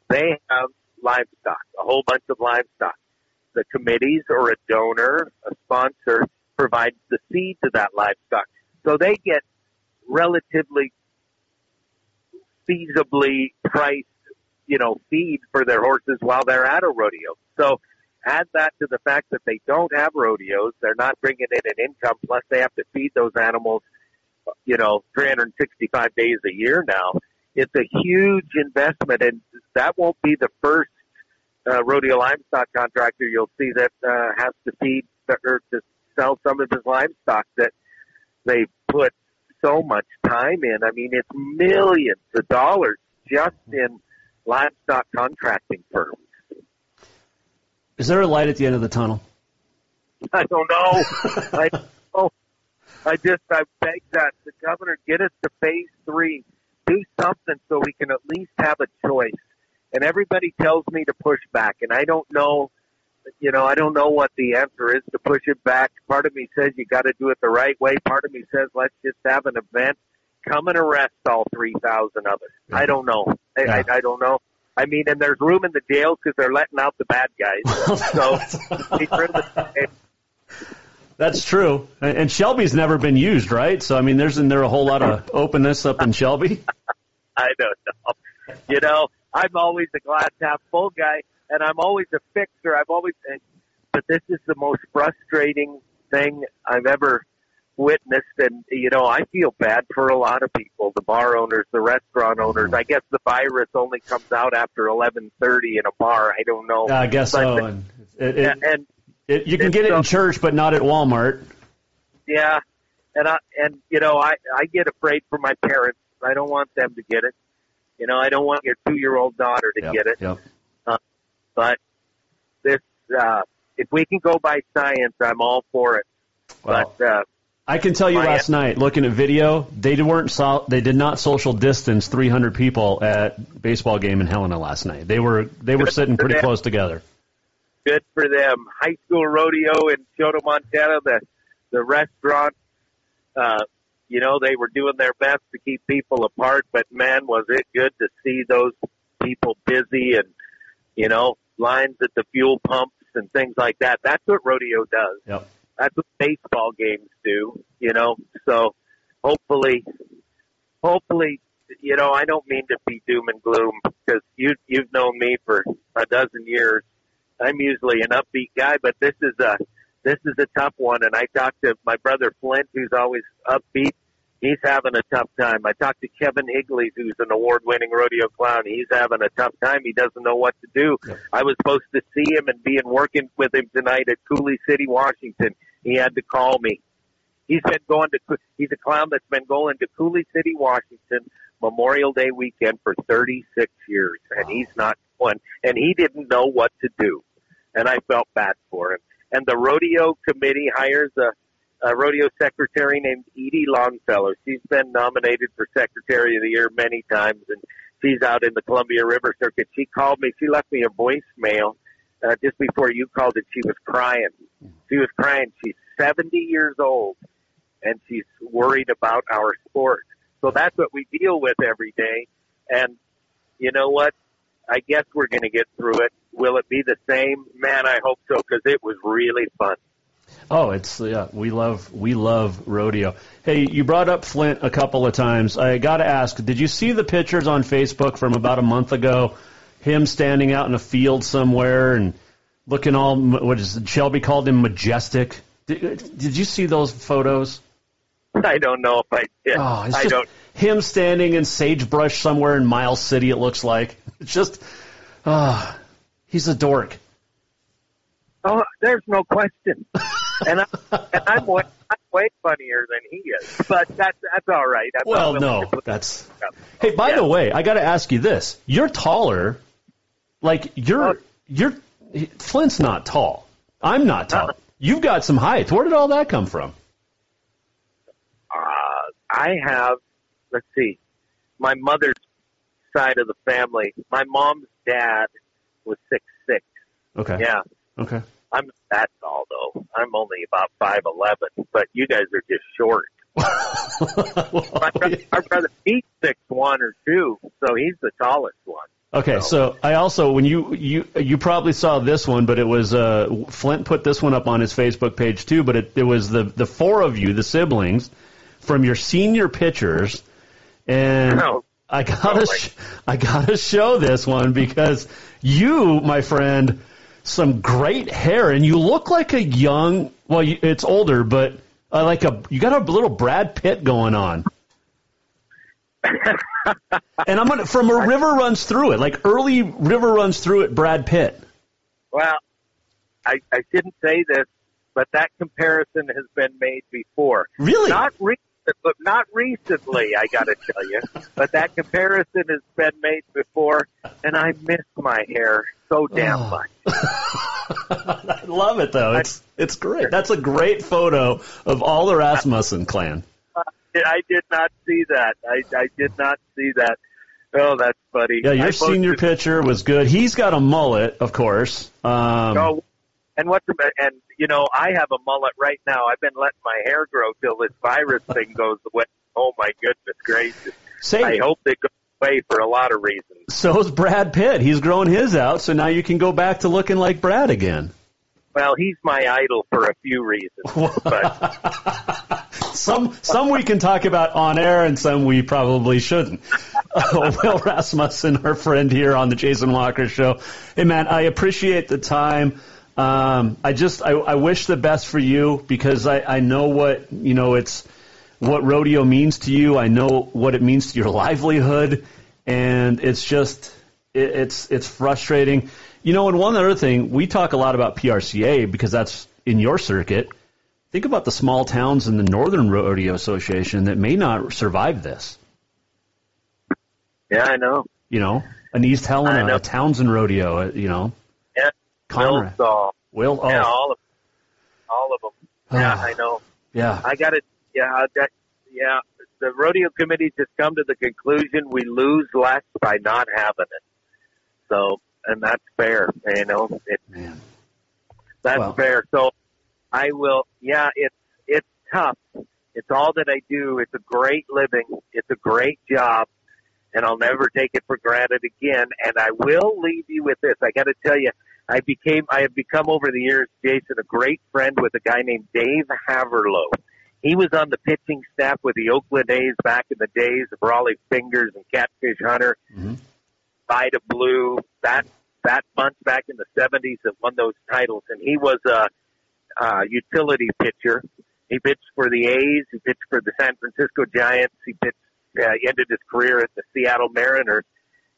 they have livestock, a whole bunch of livestock. The committees or a donor, a sponsor provides the feed to that livestock. So they get relatively feasibly priced, you know, feed for their horses while they're at a rodeo. So add that to the fact that they don't have rodeos, they're not bringing in an income, plus they have to feed those animals, you know, 365 days a year now. It's a huge investment, and that won't be the first uh, rodeo livestock contractor you'll see that uh, has to feed or to sell some of his livestock that they put so much time in. I mean, it's millions of dollars just in livestock contracting firms. Is there a light at the end of the tunnel? I don't know. (laughs) I oh, I just I beg that the governor get us to phase three, do something so we can at least have a choice. And everybody tells me to push back, and I don't know. You know, I don't know what the answer is to push it back. Part of me says you got to do it the right way. Part of me says let's just have an event, come and arrest all three thousand others. I don't know. I, I, I don't know. I mean, and there's room in the jails because they're letting out the bad guys. (laughs) so (laughs) (laughs) That's true. And and Shelby's never been used, right? So I mean, there's in there a whole lot of openness up in Shelby. I don't know. You know, I'm always a glass half full guy, and I'm always a fixer. I've always, but this is the most frustrating thing I've ever witnessed, and you know, I feel bad for a lot of people, the bar owners, the restaurant owners. I guess the virus only comes out after 11:30 in a bar. I don't know. I guess But- so. And, it, it, and it, you can get it in church, but not at Walmart. Yeah, and I and you know I I get afraid for my parents. I don't want them to get it. You know, I don't want your two year old daughter to Yep, get it. yep. Uh, but this, uh, if we can go by science, I'm all for it. Well, but uh, I can tell you My- last night, looking at video, they weren't so, they did not social distance 300 people at baseball game in Helena last night. They were they were sitting pretty close together. good for them. High school rodeo in Choteau, Montana. The the restaurant, uh, you know, they were doing their best to keep people apart. But man, was it good to see those people busy and you know lines at the fuel pumps and things like that. That's what rodeo does. Yep. That's what baseball games do. You know, so hopefully, hopefully. You know, I don't mean to be doom and gloom because you you've known me for a dozen years. I'm usually an upbeat guy, but this is a this is a tough one. And I talked to my brother Flint, who's always upbeat. He's having a tough time. I talked to Kevin Higley, who's an award-winning rodeo clown. He's having a tough time. He doesn't know what to do. I was supposed to see him and be in working with him tonight at Coulee City, Washington. He had to call me. He's been going to. He's a clown that's been going to Coulee City, Washington, Memorial Day weekend for 36 years, and he's not one. And he didn't know what to do, and I felt bad for him. And the rodeo committee hires a, a rodeo secretary named Edie Longfellow. She's been nominated for Secretary of the Year many times, and she's out in the Columbia River Circuit. She called me. She left me a voicemail uh, just before you called it. She was crying. She was crying. She's 70 years old, and she's worried about our sport. So that's what we deal with every day. And you know what? I guess we're going to get through it. Will it be the same? Man, I hope so because it was really fun. Oh, it's yeah, we love we love rodeo. Hey, you brought up Flint a couple of times. I got to ask, did you see the pictures on Facebook from about a month ago? Him standing out in a field somewhere and looking all what is it, Shelby called him majestic. Did, did you see those photos? I don't know if I did. Oh, it's I just don't. him standing in sagebrush somewhere in Miles City. It looks like it's just, ah, he's a dork. Oh, there's no question. (laughs) and, I, and I'm way, I'm way funnier than he is, but that's that's all right. I'm Well, no, that's. Hey, by the way, I got to ask you this: You're taller. Like you're you're Flint's not tall. I'm not tall. You've got some height. Where did all that come from? Uh, I have, let's see, my mother's side of the family. My mom's dad was six six. Okay. Yeah. Okay. I'm that tall though. I'm only about five eleven, but you guys are just short. my, brother, my brother he's six one or two, so he's the tallest one. Okay, so I also when you you you probably saw this one, but it was uh, Flint put this one up on his Facebook page too. But it, it was the the four of you, the siblings, from your senior pictures, and Oh. I gotta sh- I gotta show this one because you, my friend, some great hair, and you look like a young. Well, you, it's older, but uh, like a you got a little Brad Pitt going on. (laughs) and I'm gonna from a river runs through it, like early river runs through it. Brad Pitt. Well, I, I shouldn't say this, but that comparison has been made before. Really? Not recent, but not recently. I got to tell you, but that comparison has been made before, and I miss my hair so damn Oh. much. (laughs) I love it though. It's it's great. That's a great photo of all the Rasmussen clan. I did not see that. I, I did not see that. Oh, that's funny. Yeah, your senior picture was good. He's got a mullet, of course. Um, Oh, and what's the, and you know I have a mullet right now. I've been letting my hair grow till this virus thing goes away. Oh my goodness gracious! Say- I hope it goes away for a lot of reasons. So's Brad Pitt. He's growing his out, so now you can go back to looking like Brad again. Well, he's my idol for a few reasons, (laughs) but (laughs) Some some we can talk about on air, and some we probably shouldn't. (laughs) Uh, Will Rasmussen, our friend here on the Jason Walker Show. Hey man, I appreciate the time. Um, I just I, I wish the best for you because I, I know what you know it's what rodeo means to you. I know what it means to your livelihood, and it's just it, it's it's frustrating. You know, and one other thing, we talk a lot about PRCA because that's in your circuit. Think about the small towns in the Northern Rodeo Association that may not survive this. yeah, I know. You know, an East Helena, a Townsend Rodeo. uh, You know, Conrad. Will Saw. Uh, will. Oh, Yeah, all of all of them. Ah. Yeah, I know. yeah. I got it. Yeah, got, yeah. The rodeo committee just come to the conclusion we lose less by not having it. So, and that's fair. You know, it, that's Well- fair. So, I will. Yeah, it's it's tough. It's all that I do. It's a great living. It's a great job, and I'll never take it for granted again. And I will leave you with this. I got to tell you, I became, I have become over the years, Jason, a great friend with a guy named Dave Heaverlo. He was on the pitching staff with the Oakland A's back in the days of Rollie Fingers and Catfish Hunter, Vida Blue, that that bunch back in the seventies that won those titles, and he was a, a utility pitcher. He pitched for the A's. He pitched for the San Francisco Giants. He pitched. Uh, he ended his career at the Seattle Mariners,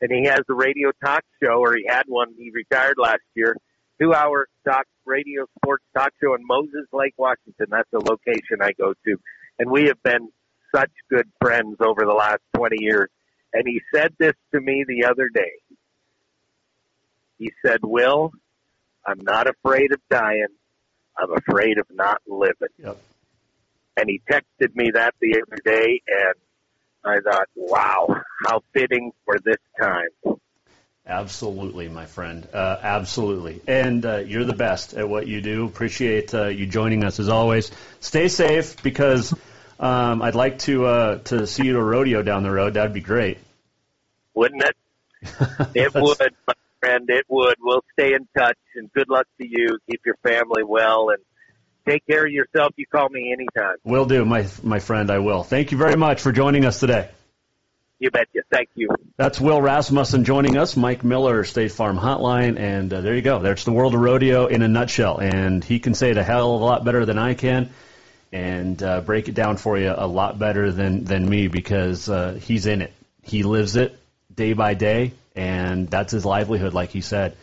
and he has a radio talk show, or he had one. He retired last year. Two-hour talk radio sports talk show in Moses Lake, Washington. That's the location I go to, and we have been such good friends over the last twenty years. And he said this to me the other day. He said, "Will, I'm not afraid of dying. I'm afraid of not living." Yep. And he texted me that the other day, and I thought, "Wow, how fitting for this time." Absolutely, my friend. Uh, absolutely. And uh, you're the best at what you do. Appreciate uh, you joining us as always. Stay safe because um, I'd like to uh, to see you at a rodeo down the road. That'd be great. Wouldn't it? (laughs) It would, my friend. It would. We'll stay in touch, and good luck to you. Keep your family well, and take care of yourself. You call me anytime. Will do, my my friend. I will. Thank you very much for joining us today. You betcha. Thank you. That's Will Rasmussen joining us, Mike Miller, State Farm Hotline, and uh, there you go. There's the world of rodeo in a nutshell, and he can say it a hell of a lot better than I can, and uh, break it down for you a lot better than than me because uh, he's in it. He lives it day by day, and that's his livelihood, like he said,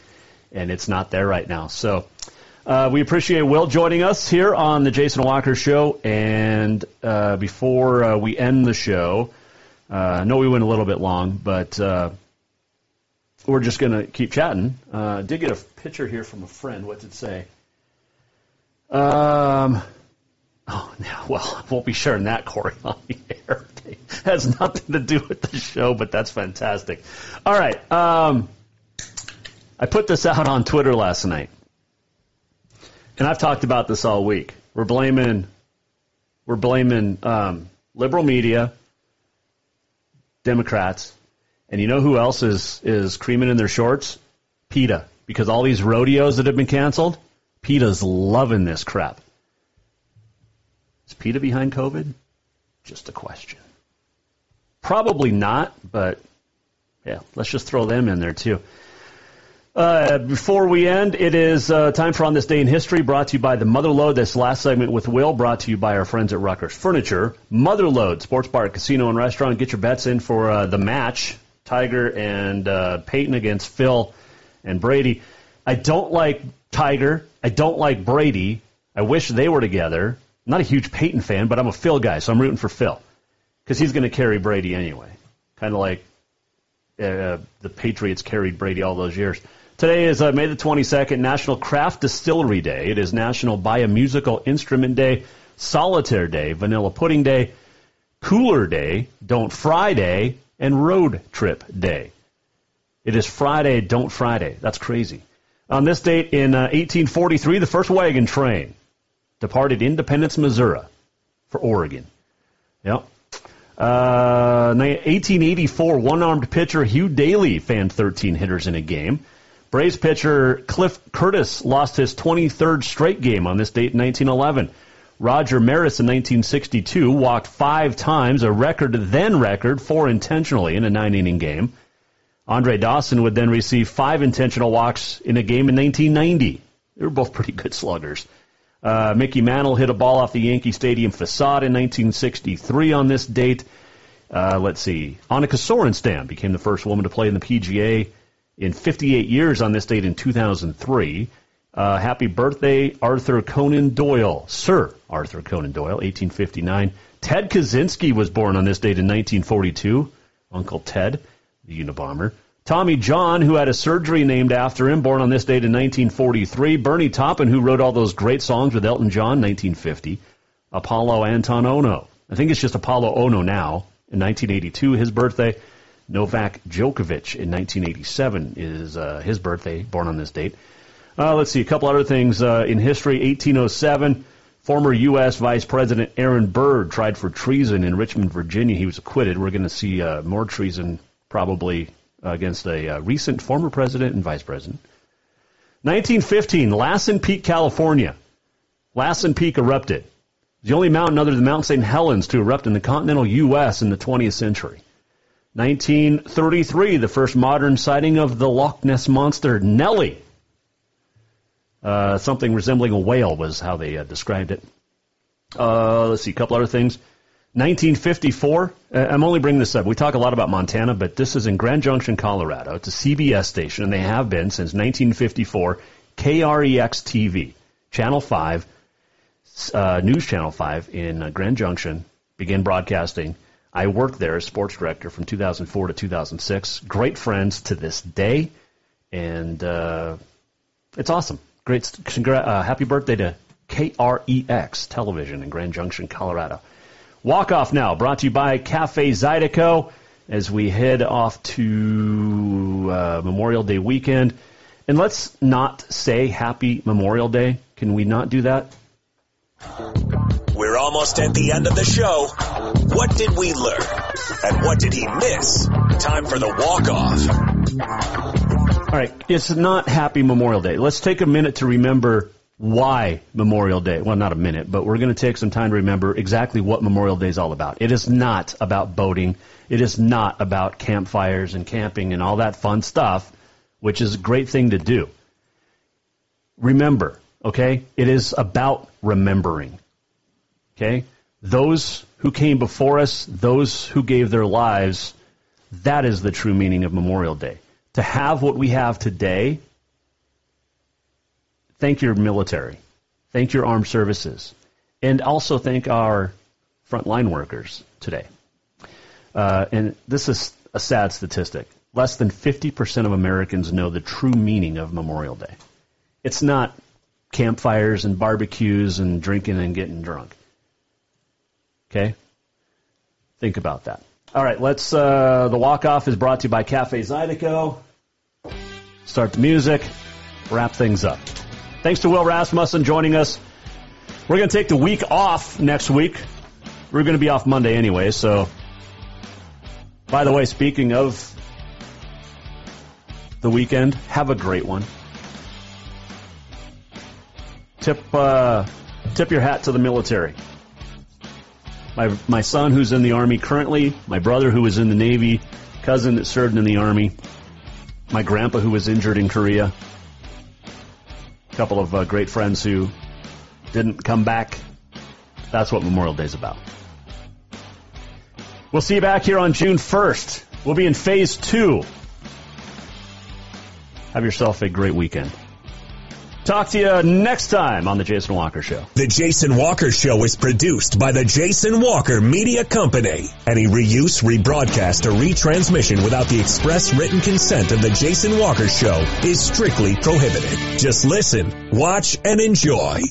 and it's not there right now. So. Uh, we appreciate Will joining us here on the Jason Walker Show. And uh, before uh, we end the show, uh, I know we went a little bit long, but uh, we're just going to keep chatting. Uh, did get a picture here from a friend. What did it say? Um, Oh, well, I won't be sharing that, Corey, (laughs) on the air. It has nothing to do with the show, but that's fantastic. All right. Um, I put this out on Twitter last night, and I've talked about this all week. We're blaming, we're blaming um, liberal media, Democrats, and you know who else is is creaming in their shorts? PETA, because all these rodeos that have been canceled, PETA's loving this crap. Is PETA behind COVID? Just a question. Probably not, but yeah, let's just throw them in there too. Uh, before we end, it is uh, time for On This Day in History, brought to you by the Motherlode. This last segment with Will, brought to you by our friends at Ruckers Furniture. Motherlode, sports bar, casino, and restaurant. Get your bets in for uh, the match, Tiger and uh, Peyton against Phil and Brady. I don't like Tiger. I don't like Brady. I wish they were together. I'm not a huge Peyton fan, but I'm a Phil guy, so I'm rooting for Phil because he's going to carry Brady anyway. Kind of like uh, the Patriots carried Brady all those years. Today is uh, May the 22nd, National Craft Distillery Day. It is National Buy a Musical Instrument Day, Solitaire Day, Vanilla Pudding Day, Cooler Day, Don't Fry Day, and Road Trip Day. It is Friday, Don't Friday. That's crazy. On this date in uh, 1843, the first wagon train departed Independence, Missouri for Oregon. Yep. Uh, 1884, one-armed pitcher Hugh Daily fanned 13 hitters in a game. Braves pitcher Cliff Curtis lost his 23rd straight game on this date in 1911. Roger Maris in 1962 walked five times, a record then record, four intentionally in a nine-inning game. Andre Dawson would then receive five intentional walks in a game in 1990. They were both pretty good sluggers. Uh, Mickey Mantle hit a ball off the Yankee Stadium facade in 1963 on this date. Uh, let's see. Annika Sorenstam became the first woman to play in the PGA in 58 years on this date in 2003. Uh, happy birthday, Arthur Conan Doyle. Sir Arthur Conan Doyle, 1859. Ted Kaczynski was born on this date in 1942. Uncle Ted, the Unabomber. Tommy John, who had a surgery named after him, born on this date in 1943. Bernie Taupin, who wrote all those great songs with Elton John, 1950. Apolo Anton Ohno. I think it's just Apolo Ohno now. In 1982, his birthday. Novak Djokovic in 1987 is uh, his birthday, born on this date. Uh, let's see, a couple other things uh, in history. 1807, former U.S. Vice President Aaron Burr tried for treason in Richmond, Virginia. He was acquitted. We're going to see uh, more treason probably against a uh, recent former president and vice president. 1915, Lassen Peak, California. Lassen Peak erupted. The only mountain other than Mount St. Helens to erupt in the continental U.S. in the 20th century. 1933, the first modern sighting of the Loch Ness monster, Nellie. Uh, something resembling a whale was how they uh, described it. Uh, let's see, a couple other things. 1954, uh, I'm only bringing this up. We talk a lot about Montana, but this is in Grand Junction, Colorado. It's a CBS station, and they have been since 1954. KREX TV, Channel 5, uh, News Channel 5 in uh, Grand Junction, began broadcasting I worked there as sports director from 2004 to 2006. Great friends to this day, and uh, it's awesome. Great, congr- uh, happy birthday to KREX Television in Grand Junction, Colorado. Walk off now, brought to you by Cafe Zydeco as we head off to uh, Memorial Day weekend. And let's not say Happy Memorial Day. Can we not do that? We're almost at the end of the show. What did we learn? And what did he miss? Time for the walk off. All right, it's not Happy Memorial Day. Let's take a minute to remember why Memorial Day. Well, not a minute, but we're going to take some time to remember exactly what Memorial Day is all about. It is not about boating. It is not about campfires and camping and all that fun stuff, which is a great thing to do. Remember, okay? It is about remembering. Okay? Those who came before us, those who gave their lives, that is the true meaning of Memorial Day. To have what we have today, thank your military, thank your armed services, and also thank our frontline workers today. Uh, and this is a sad statistic. Less than 50% of Americans know the true meaning of Memorial Day. It's not campfires and barbecues and drinking and getting drunk. Okay? Think about that. All right, let's. Uh, the walk off is brought to you by Cafe Zydeco. Start the music, wrap things up. Thanks to Will Rasmussen joining us. We're going to take the week off next week. We're going to be off Monday anyway, so. By the way, speaking of the weekend, have a great one. Tip, uh, tip your hat to the military. My, my son who's in the Army currently, my brother who was in the Navy, cousin that served in the Army, my grandpa who was injured in Korea, a couple of uh, great friends who didn't come back. That's what Memorial Day is about. We'll see you back here on June 1st. We'll be in phase two. Have yourself a great weekend. Talk to you next time on The Jason Walker Show. The Jason Walker Show is produced by the Jason Walker Media Company. Any reuse, rebroadcast, or retransmission without the express written consent of the Jason Walker Show is strictly prohibited. Just listen, watch, and enjoy.